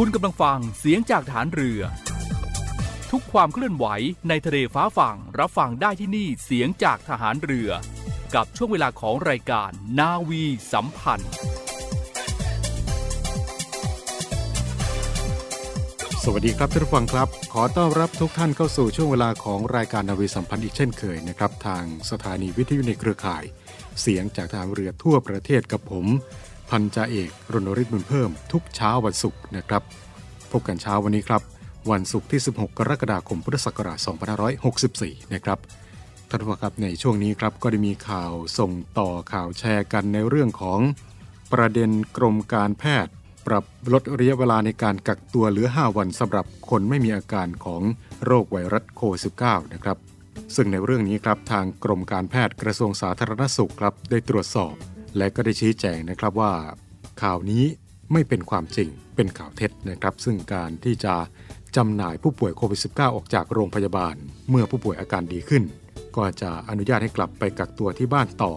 คุณกำลังฟังเสียงจากฐานเรือ ทุกความเคลื่อนไหวในทะเลฟ้าฝั่งรับฟังได้ที่นี่เสียงจากทหารเรือ กับช่วงเวลาของรายการนาวีสัมพันธ์ สวัสดีครับท่านผู้ฟังครับ ขอต้อนรับทุกท่านเข้าสู่ช่วงเวลาของรายการนาวีสัมพันธ์อีกเช่นเคยนะครับ ทางสถานีวิทยุในเครือข่าย เสียงจากทางเรือทั่วประเทศกับผม พันจ่าเอกรณฤทธิ์บุญเพิ่มทุกเช้าวันศุกร์นะครับ พบกันเช้าวันนี้ครับ วันศุกร์ที่ 16 กรกฎาคมพุทธศักราช2564 นะครับท่านผู้ฟังครับในช่วงนี้ครับก็ได้มีข่าวส่งต่อข่าวแชร์กันในเรื่องของประเด็นกรมการแพทย์ ปรับลดระยะเวลาในการกักตัวเหลือ 5 วันสำหรับคนไม่มีอาการของโรคไวรัสโควิด -19 นะครับซึ่งในเรื่องนี้ครับทางกรมการแพทย์กระทรวงสาธารณสุขครับได้ตรวจสอบ และก็ได้ชี้แจงนะครับว่า ข่าวนี้ไม่เป็นความจริงเป็นข่าวเท็จนะครับ ซึ่งการที่จะจำหน่ายผู้ป่วยโควิด -19 ออกจากโรงพยาบาล เมื่อผู้ป่วยอาการดีขึ้น ก็จะอนุญาตให้กลับไปกักตัวที่บ้านต่อ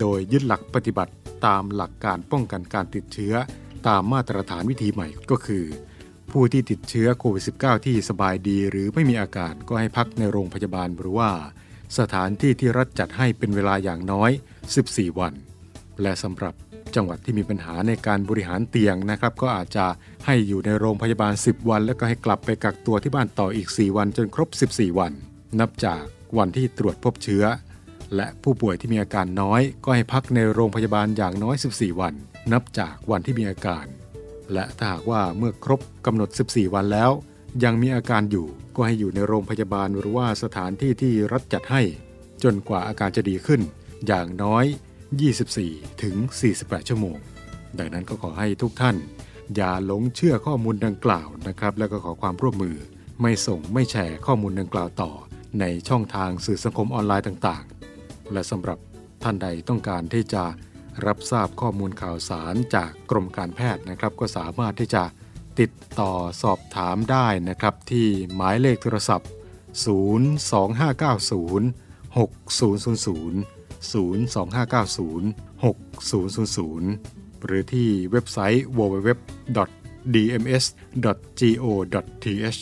โดยยึดหลักปฏิบัติตามหลักการป้องกันการติดเชื้อ ตามมาตรฐานวิธีใหม่ก็คือ ผู้ที่ติดเชื้อโควิด -19 ที่สบายดีหรือไม่มีอาการก็ให้พักในโรงพยาบาลหรือว่า สถานที่ที่รัฐจัดให้เป็นเวลาอย่างน้อย 14 วัน และสำหรับจังหวัดที่มีปัญหาในการบริหารเตียงนะครับ ก็อาจจะให้อยู่ในโรงพยาบาล 10 วัน แล้วก็ให้กลับไปกักตัวที่บ้านต่ออีก 4 วันจนครบ 14 วัน นับจากวันที่ตรวจพบเชื้อ และผู้ป่วยที่มีอาการน้อย ก็ให้พักในโรงพยาบาลอย่างน้อย 14 วัน นับจากวันที่มีอาการ และถ้าหากว่าเมื่อครบกำหนด 14 วันแล้ว ยังมีอาการอยู่ก็ให้อยู่ในโรงพยาบาลหรือว่าสถานที่ที่รัฐจัดให้ จนกว่าอาการจะดีขึ้น อย่างน้อย 24 ถึง 48 ชั่วโมง ดังนั้นก็ขอให้ทุกท่าน อย่าหลงเชื่อข้อมูลดังกล่าวนะครับ แล้วก็ขอความร่วมมือ ไม่ส่งไม่แชร์ข้อมูลดังกล่าวต่อ ในช่องทางสื่อสังคมออนไลน์ต่างๆ และสำหรับท่านใดต้องการที่จะรับทราบข้อมูลข่าวสารจากกรมการแพทย์นะครับ ก็สามารถที่จะติดต่อสอบถามได้นะครับ ที่หมายเลขโทรศัพท์ 02590 6000 02590 6000 หรือที่เว็บไซต์ www.dms.go.th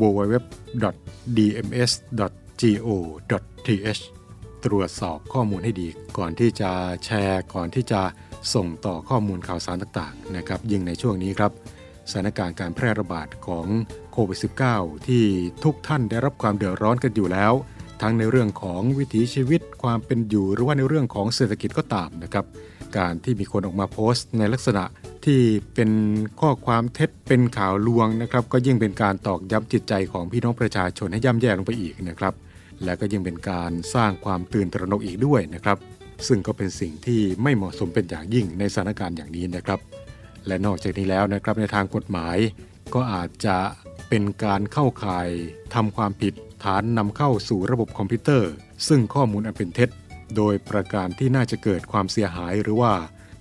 www.dms.go.th ตรวจสอบข้อมูลให้ดี ก่อนที่จะแชร์ก่อนที่จะส่งต่อข้อมูลข่าวสารต่างๆนะครับยิ่งในช่วงนี้ครับสถานการณ์การแพร่ระบาดของโควิด -19 ที่ทุกท่านได้รับความเดือดร้อนกันอยู่แล้ว ทั้งในเรื่องของวิถีชีวิตความเป็นอยู่หรือว่าในเรื่องของเศรษฐกิจก็ตามนะครับ การที่มีคนออกมาโพสต์ ในลักษณะที่เป็นข้อความเท็จเป็นข่าวลวงนะครับ ก็ยิ่งเป็นการตอกย้ำจิตใจของพี่น้องประชาชนให้ย่ำแย่ลงไปอีกนะครับ และก็ยังเป็นการสร้างความตื่นตระหนกอีกด้วยนะครับ ซึ่งก็เป็นสิ่งที่ไม่เหมาะสมเป็นอย่างยิ่งในสถานการณ์อย่างนี้นะครับ และนอกจากนี้แล้วนะครับในทางกฎหมาย ก็อาจจะเป็นการเข้าข่ายทำความผิด ฐานนำเข้าสู่ระบบคอมพิวเตอร์ ซึ่งข้อมูลอันเป็นเท็จ โดยประการที่น่าจะเกิดความเสียหายหรือว่า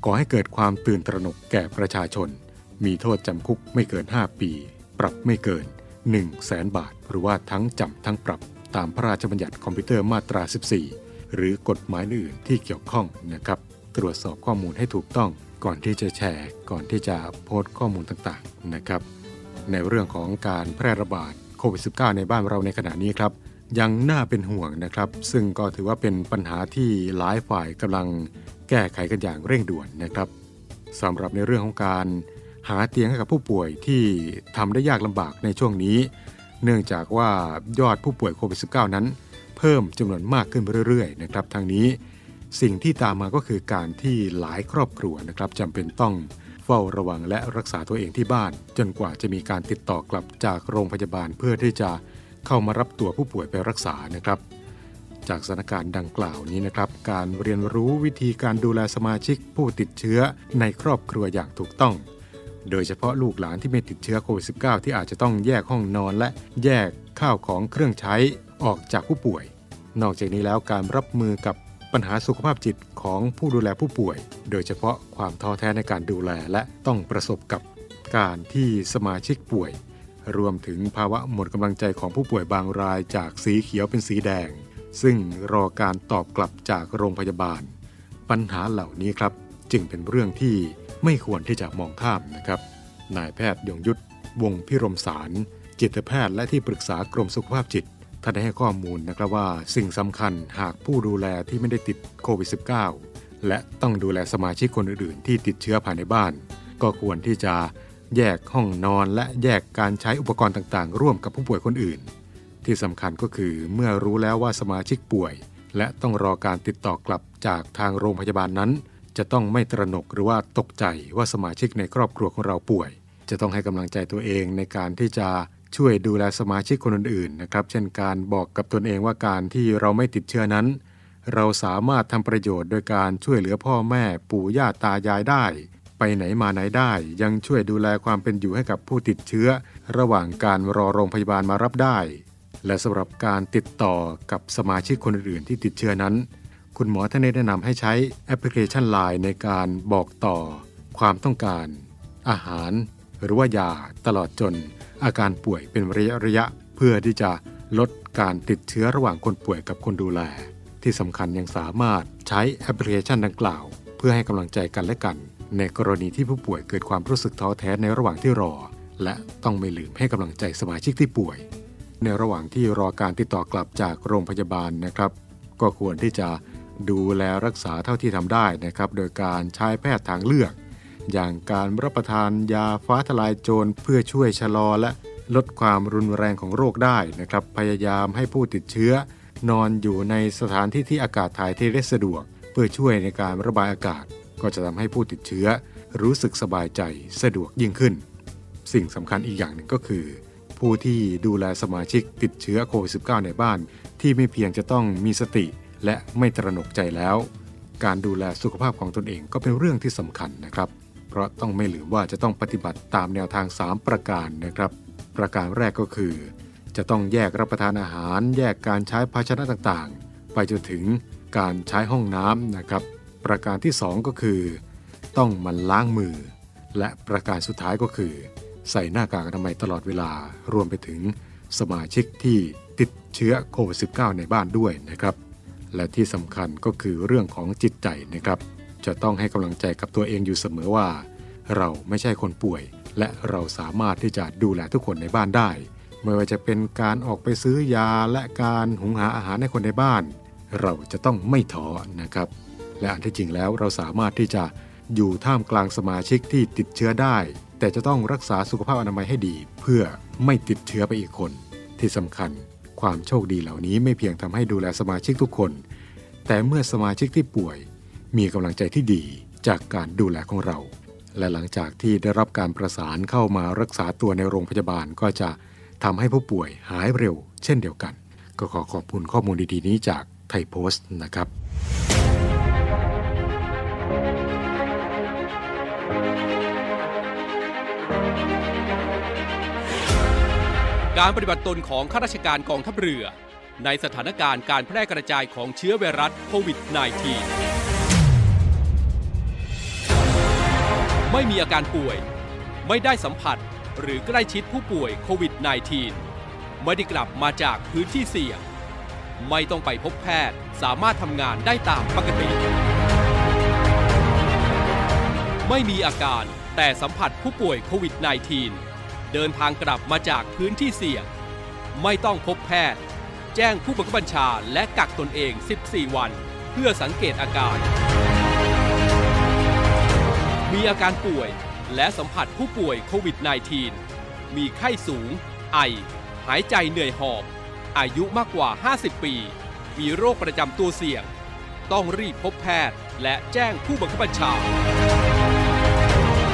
ก่อให้เกิดความตื่นตระหนกแก่ประชาชน มีโทษจำคุกไม่เกิน 5 ปี ปรับไม่เกิน 1 0 0 0 0แสนบาท หรือว่าทั้งจำทั้งปรับตามพระราชบัญญัติคอมพิวเตอร์มาตรา 14 หรือกฎหมายอื่นที่เกี่ยวข้องนะครับ ตรวจสอบข้อมูลให้ถูกต้องก่อนที่จะแชร์ ก่อนที่จะโพสต์ข้อมูลต่างๆนะครับ ในเรื่องของการแพร่ระบาด โควิด -19 ในบ้านเราในขณะนี้ครับ ยังน่าเป็นห่วงนะครับ ซึ่งก็ถือว่าเป็นปัญหาที่หลายฝ่ายกำลังแก้ไขกันอย่างเร่งด่วนนะครับสำหรับในเรื่องของการหาเตียงให้กับผู้ป่วยที่ทำได้ยากลำบากในช่วงนี้ เนื่องจากว่ายอดผู้ป่วยโควิด -19 นั้น เพิ่มจำนวนมากขึ้นเรื่อยๆนะครับทางนี้สิ่งที่ตามมาก็คือการที่หลายครอบครัวนะครับจำเป็นต้อง เฝ้าระวังและรักษาตัวเองที่บ้าน จนกว่าจะมีการติดต่อกลับจากโรงพยาบาลเพื่อที่จะเข้ามารับตัวผู้ป่วยไปรักษานะครับ จากสถานการณ์ดังกล่าวนี้นะครับ การเรียนรู้วิธีการดูแลสมาชิกผู้ติดเชื้อในครอบครัวอย่างถูกต้อง โดยเฉพาะลูกหลานที่ไม่ติดเชื้อโควิด -19 ที่อาจจะต้องแยกห้องนอนและแยกข้าวของเครื่องใช้ออกจากผู้ป่วย นอกจากนี้แล้วการรับมือกับ ปัญหาสุขภาพจิตของผู้ดูแลผู้ป่วย โดยเฉพาะความท้อแท้ในการดูแลและต้องประสบกับการที่สมาชิกป่วย รวมถึงภาวะหมดกำลังใจของผู้ป่วยบางรายจากสีเขียวเป็นสีแดง ซึ่งรอการตอบกลับจากโรงพยาบาล ปัญหาเหล่านี้ครับ จึงเป็นเรื่องที่ไม่ควรที่จะมองข้ามนะครับ นายแพทย์ยงยุทธวงพิรมสาร จิตแพทย์และที่ปรึกษากรมสุขภาพจิต ท่านได้ให้ข้อมูลนะครับว่าสิ่งสำคัญหากผู้ดูแลที่ไม่ได้ติดโควิด -19 และต้องดูแลสมาชิกคนอื่นๆ ที่ติดเชื้อภายในบ้าน ก็ควรที่จะแยกห้องนอนและแยกการใช้อุปกรณ์ต่างๆ ร่วมกับผู้ป่วยคนอื่น ที่สำคัญก็คือเมื่อรู้แล้วว่าสมาชิกป่วย และต้องรอการติดต่อกลับจากทางโรงพยาบาลนั้น จะต้องไม่ตระหนกหรือว่าตกใจว่าสมาชิกในครอบครัวของเราป่วย จะต้องให้กำลังใจตัวเองในการที่จะ ช่วยดูแลสมาชิกคนอื่นๆนะครับ เช่นการบอกกับตนเองว่าการที่เราไม่ติดเชื้อนั้น เราสามารถทำประโยชน์โดยการช่วยเหลือพ่อแม่ปู่ย่าตายายได้ ไปไหนมาไหนได้ ยังช่วยดูแลความเป็นอยู่ให้กับผู้ติดเชื้อ ระหว่างการรอโรงพยาบาลมารับได้ และสำหรับการติดต่อกับสมาชิกคนอื่นๆที่ติดเชื้อนั้น คุณหมอท่านได้แนะนำให้ใช้แอปพลิเคชัน Line ในการบอกต่อ ความต้องการ อาหาร หรือว่ายาตลอดจน อาการป่วยเป็นระยะระยะ เพื่อที่จะลดการติดเชื้อระหว่างคนป่วยกับคนดูแล ที่สำคัญยังสามารถใช้แอปพลิเคชันดังกล่าว เพื่อให้กำลังใจกันและกัน ในกรณีที่ผู้ป่วยเกิดความรู้สึกท้อแท้ในระหว่างที่รอ และต้องไม่ลืมให้กำลังใจสมาชิกที่ป่วย ในระหว่างที่รอการติดต่อกลับจากโรงพยาบาลนะครับ ก็ควรที่จะดูแลรักษาเท่าที่ทำได้นะครับ โดยการใช้แพทย์ทางเลือก อย่างการรับประทานยาฟ้าทลายโจรเพื่อช่วยชะลอและลดความรุนแรงของโรคได้นะครับ พยายามให้ผู้ติดเชื้อนอนอยู่ในสถานที่ที่อากาศถ่ายเทได้สะดวก เพื่อช่วยในการระบายอากาศ ก็จะทำให้ผู้ติดเชื้อรู้สึกสบายใจสะดวกยิ่งขึ้น สิ่งสำคัญอีกอย่างหนึ่งก็คือ ผู้ที่ดูแลสมาชิกติดเชื้อโควิด -19 ในบ้าน ที่ไม่เพียงจะต้องมีสติและไม่ตระหนกใจแล้ว การดูแลสุขภาพของตนเองก็เป็นเรื่องที่สำคัญนะครับ ราะต้องไม่ลืมว่าจะต้องปฏิบัติตามแนวทาง 3 ประการนะครับ ประการแรกก็คือ จะต้องแยกรับประทานอาหาร แยกการใช้ภาชนะต่างๆ ไปจนถึงการใช้ห้องน้ำนะครับ ประการที่ 2 ก็คือ ต้องมันล้างมือ และประการสุดท้ายก็คือ ใส่หน้ากากอนามัยตลอดเวลารวมไปถึงสมาชิกที่ติดเชื้อโควิด -19 ในบ้านด้วยนะครับ และที่สำคัญก็คือเรื่องของจิตใจนะครับ จะต้องให้กำลังใจกับตัวเองอยู่เสมอว่า เราไม่ใช่คนป่วย และเราสามารถที่จะดูแลทุกคนในบ้านได้ ไม่ว่าจะเป็นการออกไปซื้อยาและการหุงหาอาหารให้คนในบ้าน เราจะต้องไม่ท้อนะครับ และอันที่จริงแล้วเราสามารถที่จะอยู่ท่ามกลางสมาชิกที่ติดเชื้อได้ แต่จะต้องรักษาสุขภาพอนามัยให้ดี เพื่อไม่ติดเชื้อไปอีกคน ที่สำคัญ ความโชคดีเหล่านี้ไม่เพียงทำให้ดูแลสมาชิกทุกคน แต่เมื่อสมาชิกที่ป่วย มีกำลังใจที่ดีจากการดูแลของเรา และหลังจากที่ได้รับการประสานเข้ามารักษาตัวในโรงพยาบาลก็จะทำให้ผู้ป่วยหายเร็ว เช่นเดียวกัน ก็ขอขอบคุณข้อมูลดีๆนี้จากไทยโพสต์นะครับการปฏิบัติตนของข้าราชการกองทัพเรือ ในสถานการณ์การแพร่กระจายของเชื้อไวรัสโควิด -19 ไม่มีอาการป่วย ไม่ได้สัมผัสหรือใกล้ชิดผู้ป่วยโควิด -19 ไม่ได้กลับมาจากพื้นที่เสี่ยง ไม่ต้องไปพบแพทย์สามารถทำงานได้ตามปกติ ไม่มีอาการแต่สัมผัสผู้ป่วยโควิด -19 เดินทางกลับมาจากพื้นที่เสี่ยง ไม่ต้องพบแพทย์ แจ้งผู้บังคับบัญชาและกักตนเอง 14 วัน เพื่อสังเกตอาการ มีอาการป่วย และสัมผัสผู้ป่วยโควิด -19 มีไข้สูง ไอ หายใจเหนื่อยหอบ อายุมากกว่า 50 ปี มีโรคประจำตัวเสี่ยง ต้องรีบพบแพทย์และแจ้งผู้บังคับบัญชา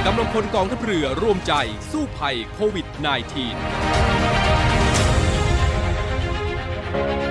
กำลังพลกองทัพเรือร่วมใจสู้ภัยโควิด -19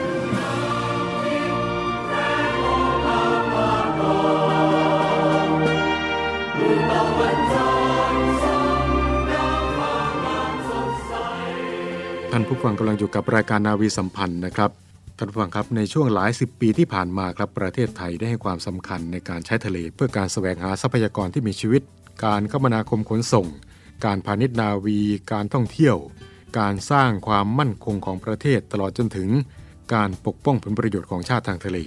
ท่านผู้ฟังกำลังอยู่กับรายการนาวีสัมพันธ์นะครับท่านผู้ฟังครับในช่วงหลายสิบปีที่ผ่านมาครับประเทศไทยได้ให้ความสำคัญในการใช้ทะเล เพื่อการแสวงหาทรัพยากรที่มีชีวิต การคมนาคมขนส่ง การพาณิชย์นาวี การท่องเที่ยว การสร้างความมั่นคงของประเทศตลอดจนถึง การปกป้องผลประโยชน์ของชาติทางทะเล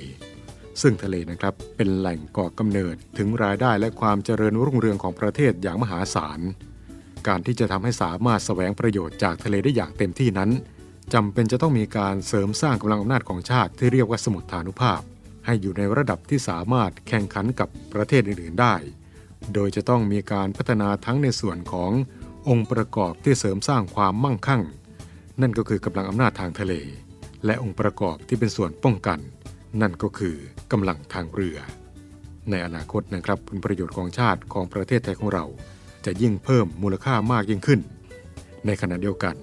ซึ่งทะเลนะครับเป็นแหล่งก่อกำเนิดถึงรายได้และความเจริญรุ่งเรืองของประเทศอย่างมหาศาล การที่จะทำให้สามารถแสวงประโยชน์จากทะเลได้อย่างเต็มที่นั้นจำเป็นจะต้องมีการเสริมสร้างกำลังอำนาจของชาติที่เรียกว่าสมุทฐานุภาพ ให้อยู่ในระดับที่สามารถแข่งขันกับประเทศอื่นๆได้ โดยจะต้องมีการพัฒนาทั้งในส่วนขององค์ประกอบที่เสริมสร้างความมั่งคั่ง นั่นก็คือกำลังอำนาจทางทะเล และองค์ประกอบที่เป็นส่วนป้องกัน นั่นก็คือกำลังทางเรือ ในอนาคตนะครับผลประโยชน์ของชาติของประเทศไทยของเรา จะยิ่งเพิ่มมูลค่ามากยิ่งขึ้น ในขณะเดียวกัน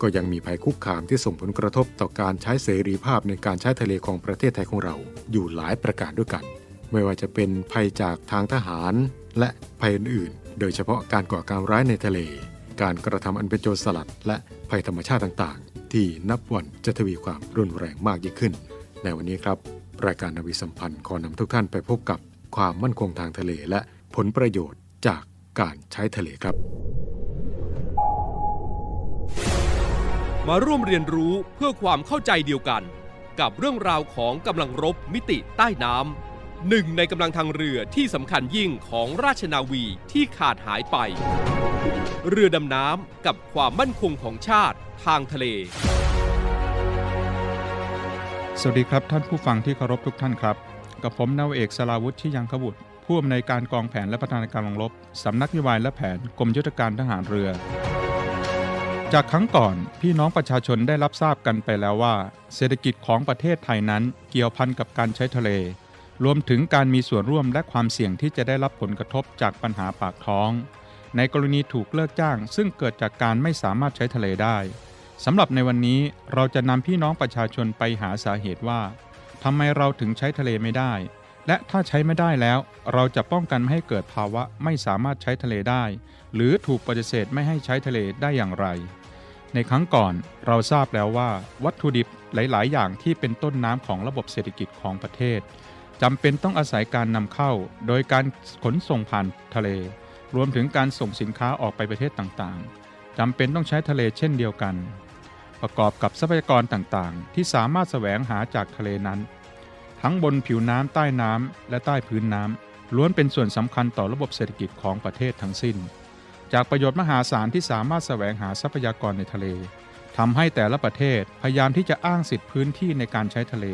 ก็ยังมีภัยคุกคามที่ส่งผลกระทบต่อการใช้เสรีภาพในการใช้ทะเลของประเทศไทยของเราอยู่หลายประการด้วยกัน ไม่ว่าจะเป็นภัยจากทางทหาร และภัยอื่นๆ โดยเฉพาะการก่อการร้ายในทะเล การกระทำอันเป็นโจรสลัด และภัยธรรมชาติต่างๆ ที่นับวันจะทวีความรุนแรงมากยิ่งขึ้น ในวันนี้ครับ รายการนาวีสัมพันธ์ขอนำทุกท่านไปพบกับความมั่นคงทางทะเลและผลประโยชน์จาก การใช้ทะเลครับ มาร่วมเรียนรู้เพื่อความเข้าใจเดียวกัน กับเรื่องราวของกำลังรบมิติใต้น้ำหนึ่งในกำลังทางเรือที่สำคัญยิ่งของราชนาวีที่ขาดหายไป เรือดำน้ำกับความมั่นคงของชาติทางทะเลสวัสดีครับท่านผู้ฟังที่เคารพทุกท่านครับ กับผมนาวเอกสลาวุฒิชิยังขบุตร ผู้อำนวยการกองแผนและพัฒนาการลงรบสำนักวิวายและแผนกรมยุทธการทหารเรือ จากครั้งก่อนพี่น้องประชาชนได้รับทราบกันไปแล้วว่า เศรษฐกิจของประเทศไทยนั้นเกี่ยวพันกับการใช้ทะเล รวมถึงการมีส่วนร่วมและความเสี่ยงที่จะได้รับผลกระทบจากปัญหาปากท้อง ในกรณีถูกเลิกจ้าง ซึ่งเกิดจากการไม่สามารถใช้ทะเลได้สำหรับในวันนี้เราจะนำพี่น้องประชาชนไปหาสาเหตุว่าทำไมเราถึงใช้ทะเลไม่ได้ และถ้าใช้ไม่ได้แล้ว เราจะป้องกันไม่ให้เกิดภาวะไม่สามารถใช้ทะเลได้ หรือถูกปฏิเสธไม่ให้ใช้ทะเลได้อย่างไร ในครั้งก่อนเราทราบแล้วว่า วัตถุดิบหลาย ๆ อย่างที่เป็นต้นน้ำของระบบเศรษฐกิจของประเทศจำเป็นต้องอาศัยการนำเข้า โดยการขนส่งผ่านทะเล รวมถึงการส่งสินค้าออกไปประเทศต่างๆจำเป็นต้องใช้ทะเลเช่นเดียวกัน ประกอบกับทรัพยากรต่างๆ ที่สามารถแสวงหาจากทะเลนั้น ทั้งบนผิวน้ำใต้น้ำและใต้พื้นน้ำล้วนเป็นส่วนสำคัญต่อระบบเศรษฐกิจของประเทศทั้งสิ้น จากประโยชน์มหาศาลที่สามารถแสวงหาทรัพยากรในทะเลทำให้แต่ละประเทศพยายามที่จะอ้างสิทธิพื้นที่ในการใช้ทะเล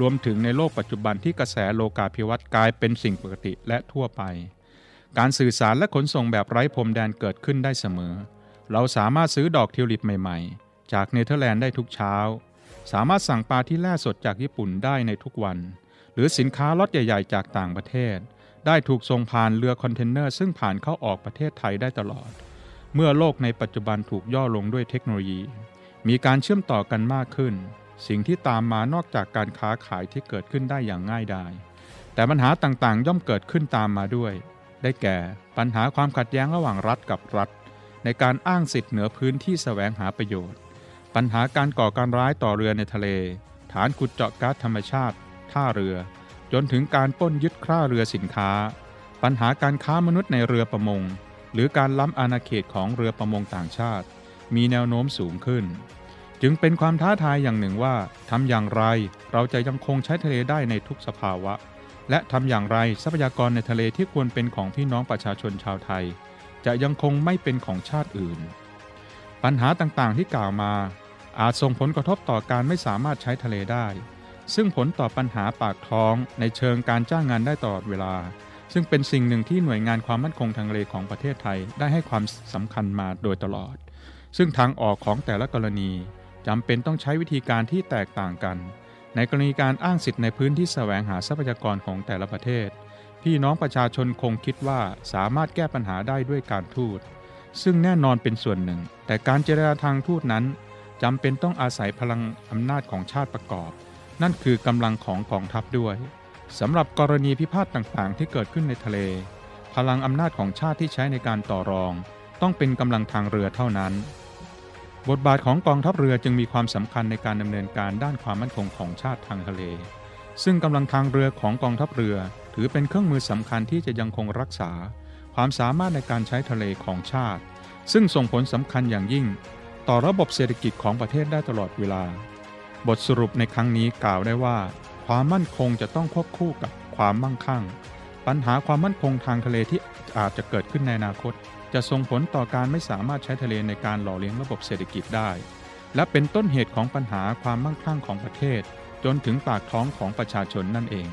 รวมถึงในโลกปัจจุบันที่กระแสโลกาภิวัตน์กลายเป็นสิ่งปกติและทั่วไป การสื่อสารและขนส่งแบบไร้พรมแดนเกิดขึ้นได้เสมอ เราสามารถซื้อดอกทิวลิปใหม่ ๆ จากเนเธอร์แลนด์ได้ทุกเช้า สามารถสั่งปลาที่แล่สดจากญี่ปุ่นได้ในทุกวัน หรือสินค้าล็อตใหญ่ๆ จากต่างประเทศ ได้ถูกส่งผ่านเรือคอนเทนเนอร์ซึ่งผ่านเข้าออกประเทศไทยได้ตลอด เมื่อโลกในปัจจุบันถูกย่อลงด้วยเทคโนโลยี มีการเชื่อมต่อกันมากขึ้น สิ่งที่ตามมานอกจากการค้าขายที่เกิดขึ้นได้อย่างง่ายดายแต่ปัญหาต่างๆ ย่อมเกิดขึ้นตามมาด้วย ได้แก่ปัญหาความขัดแย้งระหว่างรัฐกับรัฐ ในการอ้างสิทธิเหนือพื้นที่แสวงหาประโยชน์ ปัญหาการก่อการร้ายต่อเรือในทะเล ฐานขุดเจาะก๊าซธรรมชาติ ท่าเรือ จนถึงการป้นยึดคร่าเรือสินค้า ปัญหาการค้ามนุษย์ในเรือประมง หรือการล้ำอาณาเขตของเรือประมงต่างชาติ มีแนวโน้มสูงขึ้น จึงเป็นความท้าทายอย่างหนึ่งว่าทำอย่างไรเราจะยังคงใช้ทะเลได้ในทุกสภาวะ และทำอย่างไรทรัพยากรในทะเลที่ควรเป็นของพี่น้องประชาชนชาวไทย จะยังคงไม่เป็นของชาติอื่น ปัญหาต่างๆที่กล่าวมา อาจส่งผลกระทบต่อการไม่สามารถใช้ทะเลได้ ซึ่งผลต่อปัญหาปากท้องในเชิงการจ้างงานได้ตลอดเวลา ซึ่งเป็นสิ่งหนึ่งที่หน่วยงานความมั่นคงทางทะเลของประเทศไทยได้ให้ความสำคัญมาโดยตลอด ซึ่งทางออกของแต่ละกรณีจำเป็นต้องใช้วิธีการที่แตกต่างกัน ในกรณีการอ้างสิทธิ์ในพื้นที่แสวงหาทรัพยากรของแต่ละประเทศ พี่น้องประชาชนคงคิดว่าสามารถแก้ปัญหาได้ด้วยการทูต ซึ่งแน่นอนเป็นส่วนหนึ่ง แต่การเจรจาทางทูตนั้นจำเป็นต้องอาศัยพลังอำนาจของชาติประกอบ นั่นคือกำลังของกองทัพด้วยสำหรับกรณีพิพาทต่างๆ ที่เกิดขึ้นในทะเล พลังอำนาจของชาติที่ใช้ในการต่อรอง ต้องเป็นกำลังทางเรือเท่านั้น บทบาทของกองทัพเรือจึงมีความสำคัญในการดำเนินการด้านความมั่นคงของชาติทางทะเล ซึ่งกำลังทางเรือของกองทัพเรือถือเป็นเครื่องมือสำคัญที่จะยังคงรักษา ความสามารถในการใช้ทะเลของชาติ ซึ่งส่งผลสำคัญอย่างยิ่ง ต่อระบบเศรษฐกิจของประเทศได้ตลอดเวลา บทสรุปในครั้งนี้กล่าวได้ว่า ความมั่นคงจะต้องควบคู่กับความมั่งคั่ง ปัญหาความมั่นคงทางทะเลที่อาจจะเกิดขึ้นในอนาคต จะส่งผลต่อการไม่สามารถใช้ทะเลในการหล่อเลี้ยงระบบเศรษฐกิจได้ และเป็นต้นเหตุของปัญหาความมั่งคั่งของประเทศ จนถึงปากท้องของประชาชนนั่นเอง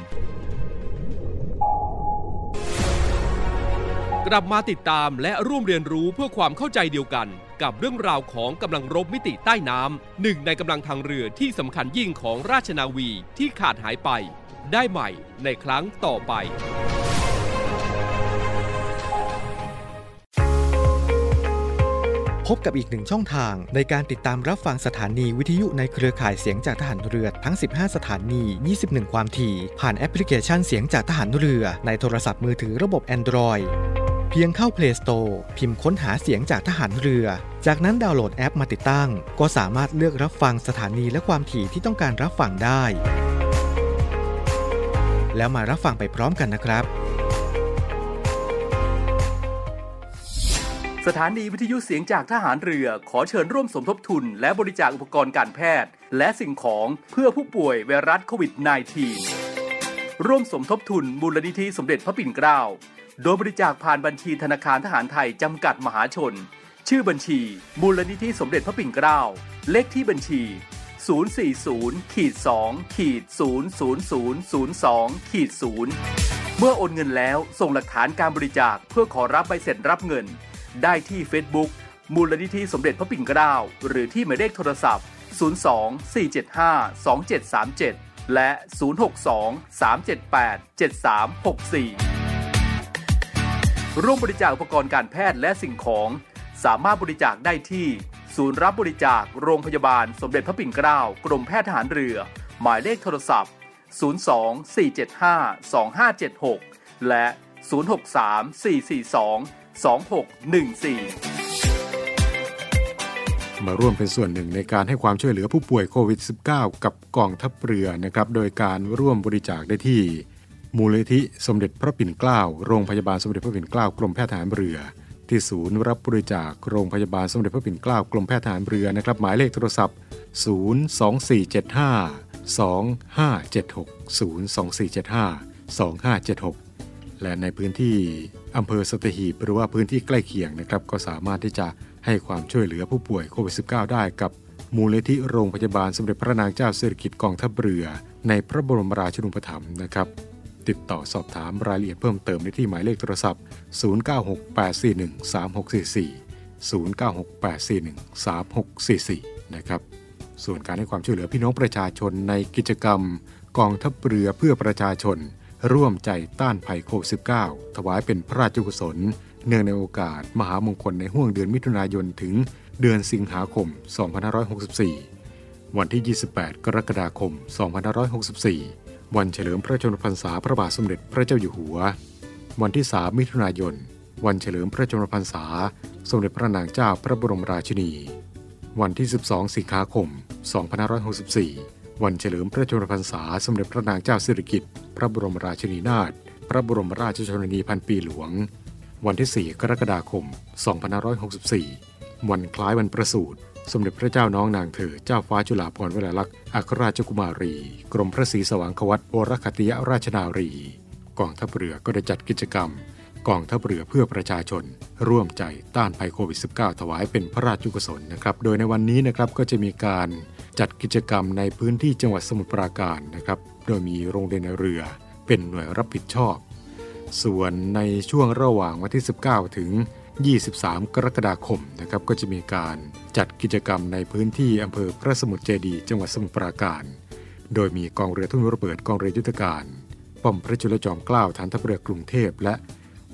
กลับมาติดตามและร่วมเรียนรู้เพื่อความเข้าใจเดียวกัน กับเรื่องราวของกำลังรบมิติใต้น้ำหนึ่งในกำลังทางเรือที่สำคัญยิ่งของราชนาวีที่ขาดหายไป ได้ใหม่ในครั้งต่อไป พบกับอีกหนึ่งช่องทางในการติดตามรับฟังสถานีวิทยุในเครือข่ายเสียงจากทหารเรือทั้ง 15 สถานี 21 ความถี่ ผ่านแอปพลิเคชันเสียงจากทหารเรือในโทรศัพท์มือถือระบบ Android พียงเข้า Play Store พิมพ์ค้นหาเสียงจากทหารเรือ จากนั้นดาวน์โหลดแอปมาติดตั้ง ก็สามารถเลือกรับฟังสถานีและความถี่ที่ต้องการรับฟังได้ แล้วมารับฟังไปพร้อมกันนะครับ สถานีวิทยุเสียงจากทหารเรือขอเชิญร่วมสมทบทุน และบริจาคอุปกรณ์การแพทย์ และสิ่งของเพื่อผู้ป่วยไวรัสโควิด -19 ร่วมสมทบทุนมูลนิธิสมเด็จพระปิ่นเกล้า โดยบริจาคผ่านบัญชีธนาคารทหารไทยจำกัดมหาชน ชื่อบัญชี มูลนิธิสมเด็จพระปิ่นเกล้า เลขที่บัญชี 040ขีด2ขีด00002ขีด0เมื่อโอนเงินแล้วส่งหลักฐานการบริจาคเพื่อขอรับใบเสร็จรับเงิน ได้ที่ Facebook มูลนิธิสมเด็จพระปิ่นเกล้า หรือที่หมายเลขโทรศัพท์ 02 475 2737 และ 062 378 7364 ร่วมบริจาคอุปกรณ์การแพทย์และสิ่งของ สามารถบริจาคได้ที่ ศูนย์รับบริจาคโรงพยาบาลสมเด็จพระปิ่นเกล้ากรมแพทย์ทหารเรือ หมายเลขโทรศัพท์ 02 475 2576 และ 063 442 2614 มาร่วมเป็นส่วนหนึ่งในการให้ความช่วยเหลือผู้ป่วยโควิด -19 กับกองทัพเรือนะครับ โดยการร่วมบริจาคได้ที่ มูลนิธิสมเด็จพระปิ่นเกล้าโรงพยาบาลสมเด็จพระปิ่นเกล้ากรมแพทย์ทหารเรือ ที่ศูนย์รับบริจาคโรงพยาบาลสมเด็จพระปิ่นเกล้ากรมแพทย์ทหารเรือนะครับหมายเลขโทรศัพท์ 02475 2576 02475 2576และในพื้นที่อำเภอสตหีบหรือว่าพื้นที่ใกล้เคียงนะครับ ก็สามารถที่จะให้ความช่วยเหลือผู้ป่วยโควิด -19 ได้กับมูลนิธิโรงพยาบาลสมเด็จพระนางเจ้าสิริกิติ์กองทัพเรือ ในพระบรมราชูปถัมภ์นะครับ ติดต่อสอบถามรายละเอียดเพิ่มเติมได้ที่หมายเลขโทรศัพท์ 0968413644 0968413644 นะครับ ส่วนการให้ความช่วยเหลือพี่น้องประชาชนในกิจกรรม กองทัพเรือเพื่อประชาชน ร่วมใจต้านภัยโควิด -19 ถวายเป็นพระราชกุศล เนื่องในโอกาส มหามงคลในห่วงเดือนมิถุนายนถึงเดือนสิงหาคม 2564 วันที่ 28 กรกฎาคม 2564 วันเฉลิมพระชนมพรรษาพระบาทสมเด็จพระเจ้าอยู่หัว วันที่ 3 มิถุนายน วันเฉลิมพระชนมพรรษา สมเด็จพระนางเจ้าพระบรมราชินี วันที่ 12 สิงหาคม 2564 วันเฉลิมพระชนมพรรษา สมเด็จพระนางเจ้าสิริกิติ์พระบรมราชินีนาถ พระบรมราชชนนีพันปีหลวง วันที่ 4 กรกฎาคม 2564 วันคล้ายวันประสูติ สมเด็จพระเจ้าน้องนางเธอ เจ้าฟ้าจุฬาภรณ์วลัยลักษณ์อัครราชกุมารี กรมพระศรีสว่างควัตวรคติยราชนารี กองทัพเรือก็ได้จัดกิจกรรม กองทัพเรือเพื่อประชาชน ร่วมใจต้านภัยโควิด -19 ถวายเป็นพระราชกุศลนะครับ โดยในวันนี้นะครับก็จะมีการจัดกิจกรรมในพื้นที่จังหวัดสมุทรปราการนะครับ โดยมีโรงเรียนในเรือเป็นหน่วยรับผิดชอบ ส่วนในช่วงระหว่างวันที่ 19 ถึง 23 กรกฎาคมนะครับก็จะมีการจัดกิจกรรมในพื้นที่อำเภอพระสมุทรเจดี จังหวัดสมุทรปราการ โดยมีกองเรือทุ่นระเบิดกองเรือยุทธการ ป้อมพระจุลจอมเกล้าฐานทัพเรือกรุงเทพ และ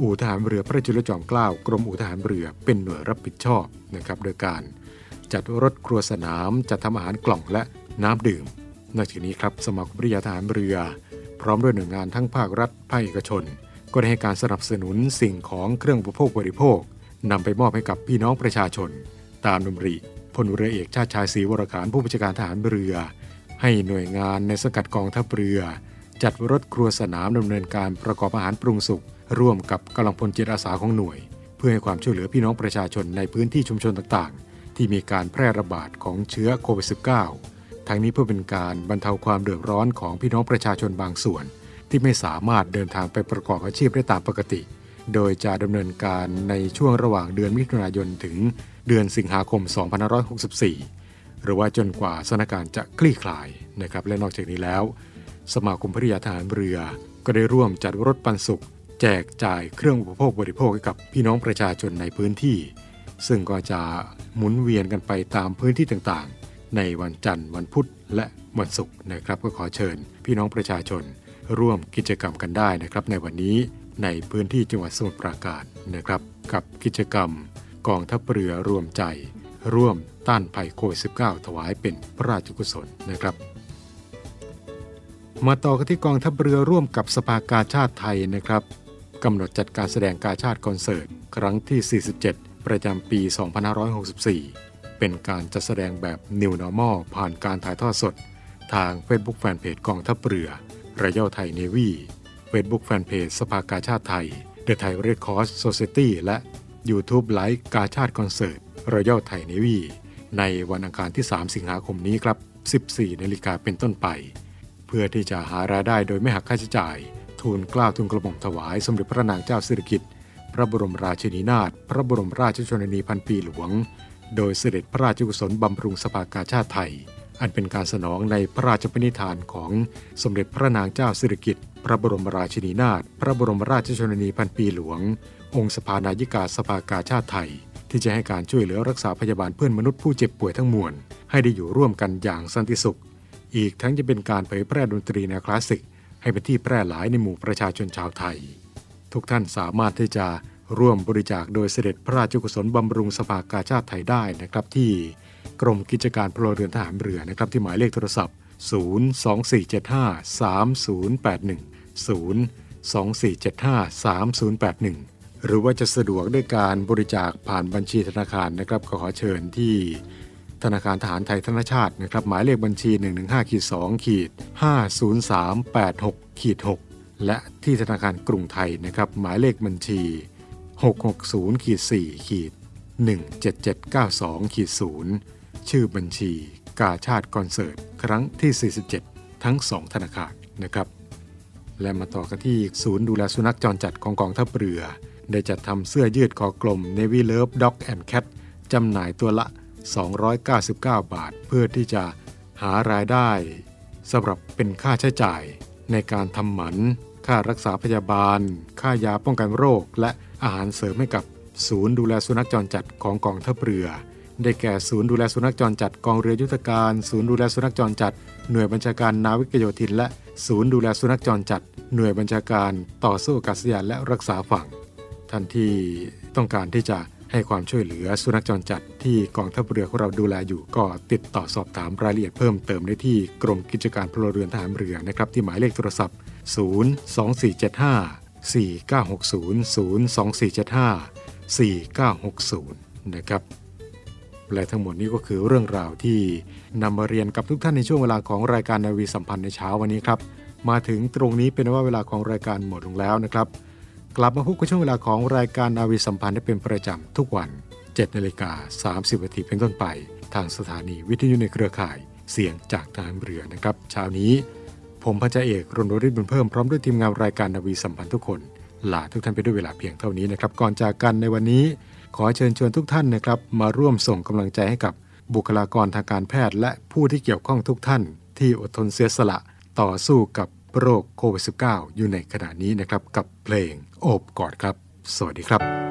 อู่ทหารเรือพระจุลจอมเกล้ากรมอู่ทหารเรือเป็นหน่วยรับผิดชอบนะครับโดยการจัดรถครัวสนามจัดทำอาหารกล่องและน้ำดื่ม นอกจากนี้ครับสมาคมวิทยาทหารเรือ พร้อมด้วยหน่วยงานทั้งภาครัฐภาคเอกชน ก็ได้ให้การสนับสนุนสิ่งของเครื่องอุปโภคบริโภค นำไปมอบให้กับพี่น้องประชาชน ตามดำริพลเรือเอกชาติชายศรีวรการผู้บัญชาการทหารเรือ ให้หน่วยงานในสกัดกองทัพเรือ จัดรถครัวสนามดำเนินการประกอบอาหารปรุงสุกร่วมกับกำลังพลจิตอาสาของหน่วย เพื่อให้ความช่วยเหลือพี่น้องประชาชนในพื้นที่ชุมชนต่างๆ ที่มีการแพร่ระบาดของเชื้อโควิด -19 ทั้งนี้เพื่อเป็นการบรรเทาความเดือดร้อนของพี่น้องประชาชนบางส่วน ที่ไม่สามารถเดินทางไปประกอบอาชีพได้ตามปกติ โดยจะดำเนินการในช่วงระหว่างเดือนมิถุนายนถึงเดือนสิงหาคม 2564 หรือว่าจนกว่าสถานการณ์จะคลี่คลายนะครับและนอกจากนี้แล้ว สมาคมภริยาทหารเรือ ก็ได้ร่วมจัดรถปันสุข แจกจ่ายเครื่องอุปโภคบริโภคให้กับพี่น้องประชาชนในพื้นที่ ซึ่งก็จะหมุนเวียนกันไปตามพื้นที่ต่างๆ ในวันจันทร์วันพุธและวันศุกร์นะครับก็ขอเชิญ พี่น้องประชาชนร่วมกิจกรรมกันได้นะครับในวันนี้ ในพื้นที่จังหวัดสมุทรปราการนะครับ กับกิจกรรมกองทัพเรือรวมใจ ร่วมต้านภัยโควิด -19 ถวายเป็นพระราชกุศลนะครับ มาต่อกันที่กองทัพเรือร่วมกับสภากาชาติไทยนะครับกำหนดจัดการแสดงกาชาติคอนเสิร์ต ครั้งที่ 47 ประจำปี 2564 เป็นการจัดแสดงแบบ New Normal ผ่านการถ่ายทอดสด ทาง Facebook Fanpage กองทัพเรือระย a ไทยเนวี Facebook Fanpage สภากาชาติไทย The Thai Red Cross Society และ YouTube ไลฟ์กาชาติคอนเสิร์ตรอยัลไทยเนวีในวันอังคารที่ 3 สิงหาคมนี้ครับ 14 นาฬิกาเป็นต้นไป เพื่อที่จะหารายได้โดยไม่หักค่าใช้จ่าย ทูลกล้าวทูลกระหม่อมถวายสมเด็จพระนางเจ้าสิริกิติ์พระบรมราชินีนาถพระบรมราชชนนีพันปีหลวง โดยเสด็จพระราชกุศลบำรุงสภากาชาติไทย อันเป็นการสนองในพระราชปณิธานของสมเด็จพระนางเจ้าสิริกิติ์ พระบรมราชินีนาถพระบรมราชชนนีพันปีหลวง องค์สภานายิกาสภากาชาติไทย ที่จะให้การช่วยเหลือรักษาพยาบาลเพื่อนมนุษย์ผู้เจ็บป่วยทั้งมวล ให้ได้อยู่ร่วมกันอย่างสันติสุข อีกทั้งจะเป็นการเผยแพร่ดนตรีแนวคลาสสิก ให้เป็นที่แพร่หลายในหมู่ประชาชนชาวไทย ทุกท่านสามารถที่จะร่วมบริจาคโดยเสด็จพระราชกุศลบำรุงสภากาชาติไทยได้นะครับที่กรมกิจการพลเรือนทหารเรือนะครับที่หมายเลขโทรศัพท์ 024753081 024753081 หรือว่าจะสะดวกด้วยการบริจาคผ่านบัญชีธนาคารนะครับขอเชิญที่ธนาคารทหารไทยธนชาตินะครับหมายเลขบัญชี 115ขีด2ขีด50386ขีด6และที่ธนาคารกรุงไทยนะครับหมายเลขบัญชี 660ขีด4ขีด17792ขีด0ชื่อบัญชีกาชาติคอนเสิร์ต ครั้งที่ 47 ทั้ง 2 ธนาคารนะครับ และมาต่อกันที่ศูนย์ดูแลสุนัขจรจัดของกองทัพเรือ ได้จัดทำเสื้อยืดคอกลม Navy Love Dog and Cat จำหน่ายตัวละ 299 บาท เพื่อที่จะหารายได้สำหรับเป็นค่าใช้จ่ายในการทำหมัน ค่ารักษาพยาบาล ค่ายาป้องกันโรค และอาหารเสริมให้กับศูนย์ดูแลสุนัขจรจัดของกองทัพเรือ ได้แก่ศูนย์ดูแลสุนัขจรจัดกองเรือยุทธการ ศูนย์ดูแลสุนัขจรจัด หน่วยบัญชาการนาวิกโยธินและ ศูนย์ดูแลสุนัขจรจัดหน่วยบัญชาการต่อสู้อากาศยานและรักษาฝั่ง ท่านที่ต้องการที่จะให้ความช่วยเหลือสุนัขจรจัดที่กองทัพเรือของเราดูแลอยู่ก็ติดต่อสอบถามรายละเอียดเพิ่มเติมได้ที่กรมกิจการพลเรือนทหารเรือนะครับที่หมายเลขโทรศัพท์ 024754960นะครับ และทั้งหมดนี้ก็คือเรื่องราวที่นำมาเรียนกับทุกท่านในช่วงเวลาของรายการนาวีสัมพันธ์ในเช้าวันนี้ครับ มาถึงตรงนี้เป็นว่าเวลาของรายการหมดลงแล้วนะครับ กลับมาพบกับช่วงเวลาของรายการนาวีสัมพันธ์ได้เป็นประจำทุกวัน7นาฬิกา30นาทีเป็นต้นไป ทางสถานีวิทยุในเครือข่ายเสียงจากทหารเรือนะครับเช้านี้ ผมพันจ่าเอกรณริศบุญเพิ่มพร้อมด้วยทีมงานรายการนาวีสัมพันธ์ทุกคนลาทุกท่านไปด้วยเวลาเพียงเท่านี้นะครับก่อนจากกันในวันนี้ ขอเชิญชวนทุกท่านนะครับ มาร่วมส่งกำลังใจให้กับบุคลากรทางการแพทย์ และผู้ที่เกี่ยวข้องทุกท่าน ที่อดทนเสียสละต่อสู้กับโรคโควิด -19 อยู่ในขณะนี้นะครับ กับเพลงโอบกอดครับ สวัสดีครับ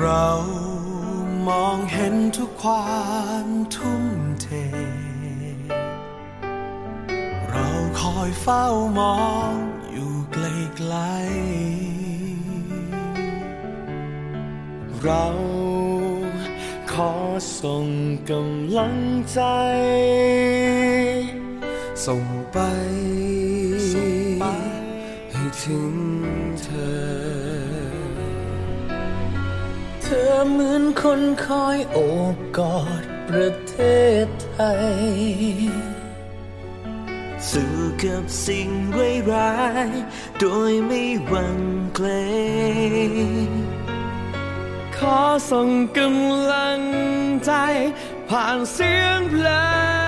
เรามองเห็นทุกความทุ่มเท เราคอยเฝ้ามองอยู่ไกลๆเราขอส่งกำลังใจ ส่งไป ให้ถึง อเหมือนคนคอยโอบกอดประเทศไทย สู้กับสิ่งร้ายร้าย โดยไม่หวั่นเกรงขอส่งกำลังใจ ผ่านเสียงเพลง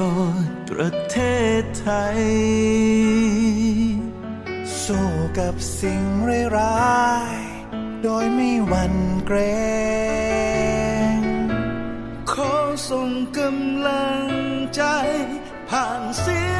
กอดประเทศไทย สู้กับสิ่งร้ายโดยไม่หวั่นเกรงขอส่งกำลังใจผ่านเสียง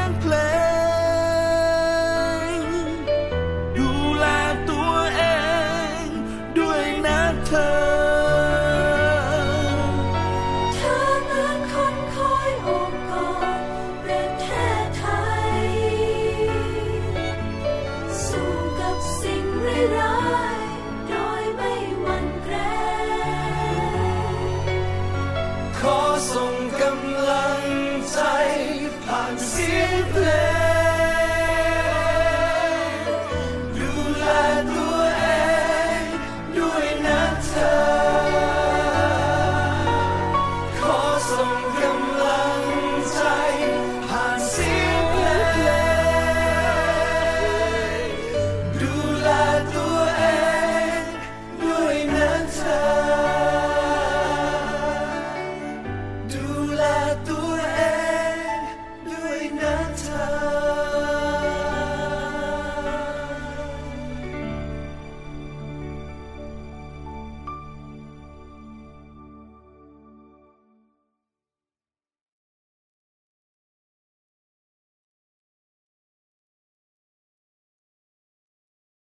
sempre.